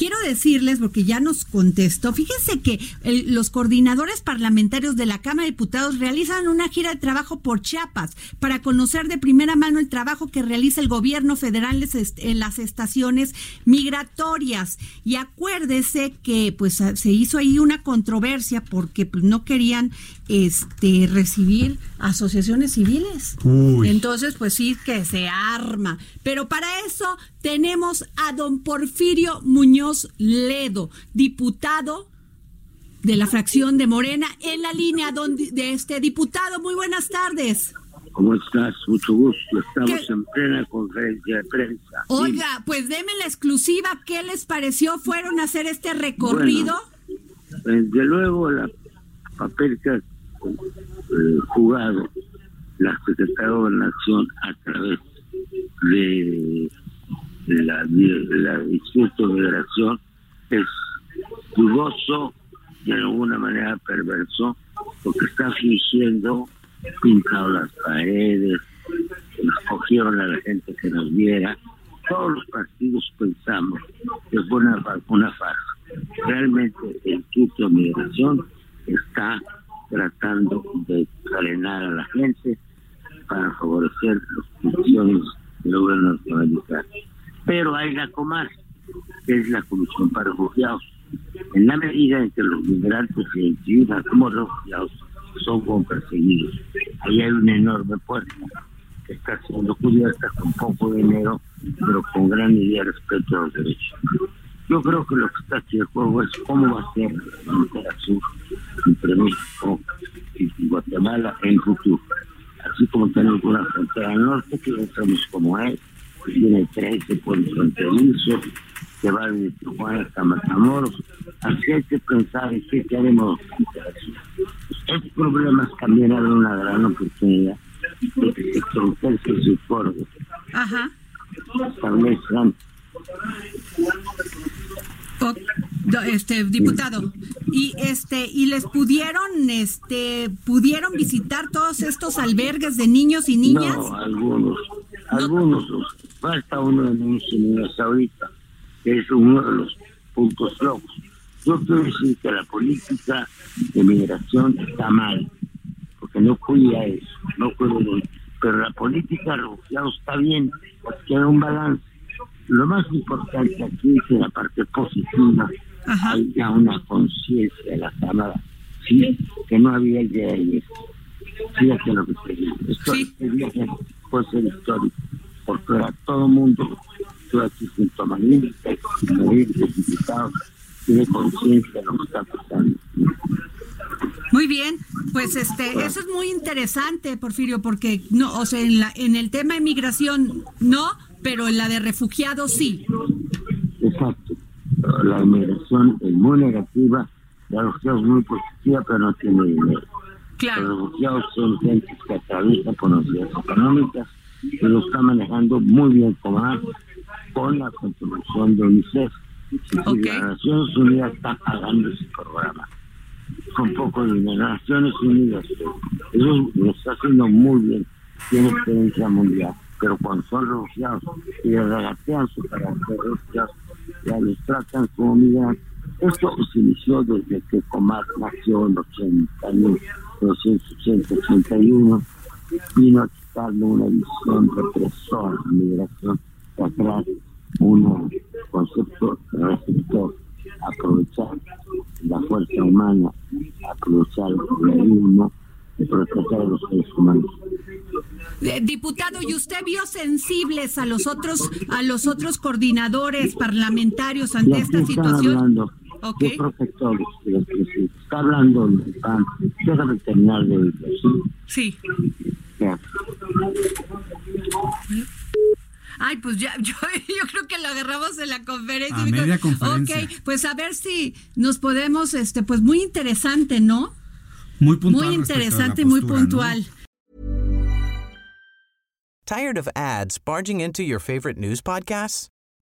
Quiero decirles, porque ya nos contestó, fíjense que el- los coordinadores parlamentarios de la Cámara de Diputados realizan una gira de trabajo por Chiapas para conocer de primera mano el trabajo que realiza el gobierno federal en las estaciones migratorias. Y acuérdese que pues a- se hizo ahí una controversia porque pues, no querían este recibir asociaciones civiles. Entonces, pues sí que se arma. Pero para eso tenemos a don Porfirio Muñoz Ledo, diputado de la fracción de Morena, en la línea don, de este diputado. Muy buenas tardes. ¿Cómo estás? Mucho gusto. Estamos ¿Qué? en plena conferencia de prensa. Oiga, pues deme la exclusiva. ¿Qué les pareció? ¿Fueron a hacer este recorrido? Desde luego, la papel que ha eh, jugado la Secretaría de Gobernación a través de de la Instituto de Migración es dudoso de alguna manera perverso porque está fingiendo pintado las paredes escogieron a la gente que nos viera todos los partidos pensamos que es una, una farsa realmente el Instituto de Migración está tratando de frenar a la gente para favorecer las funciones del gobierno norteamericano. Pero hay la COMAR, que es la Comisión para Refugiados. En la medida en que los migrantes se identifican como refugiados, son como perseguidos. Ahí hay una enorme puerta que está siendo cubierta con poco dinero, pero con gran idea de respeto a los derechos. Yo creo que lo que está aquí en juego es cómo va a ser la interacción entre México y Guatemala en futuro. Así como tenemos una frontera norte que ya sabemos cómo es, tiene 13 pueblos fronterizos, que va de Tijuana hasta Matamoros. Así hay que pensar en qué queremos. Estos problemas también abren una gran oportunidad de que se conversen sus acuerdos, Ajá. establezcan O- este diputado y este y les pudieron este pudieron visitar todos estos albergues de niños y niñas No, algunos, algunos, falta uno de y niñas ahorita, que es uno de los puntos flojos. Yo quiero decir que la política de migración está mal, porque no cuida eso, no cuida eso. Pero la política de refugiados está bien, porque hay un balance. Lo más importante aquí es que la parte positiva Ajá. hay ya una conciencia de la Cámara, sí, que no había idea de esto. Fíjate lo que te digo. Esto, Sí. Este viaje puede ser histórico, porque ahora todo el mundo, aquí junto a Marín, los diputados, tiene conciencia de lo que está pasando. Muy bien, pues este eso es muy interesante, Porfirio, porque no, o sea, en la en el tema de migración no, pero en la de refugiados sí. Exacto. La inmigración es muy negativa, la refugiados es muy positiva, pero no tiene dinero. Claro. Los refugiados son gente que atraviesan por necesidades económicas y lo está manejando muy bien Comar con la contribución de UNICEF. Es decir, Ok. Las Naciones Unidas está pagando ese programa con poco dinero. Naciones Unidas, eso lo está haciendo muy bien, tiene experiencia mundial, pero cuando son refugiados y les regatean su carácter refugiados, ya los tratan como migrantes. Esto se inició desde que Comar nació en 1981, vino a quitarle una visión represora a migración, atrás un concepto receptor, aprovechar la fuerza humana, aprovechar el realismo y proteger a los seres humanos. Eh, Diputado, ¿y usted vio sensibles a los otros a los otros coordinadores parlamentarios ante esta situación? hablando Ok. de protectores, de los que se está hablando PAN. Déjame terminar de decir. Sí. Ya. Ay, pues ya, yo, yo creo que lo agarramos en la conferencia. A media conferencia. Ok, pues a ver si nos podemos, este, pues muy interesante, ¿no? Muy puntual. Muy interesante y muy puntual. Tired of ads barging into your favorite news podcasts?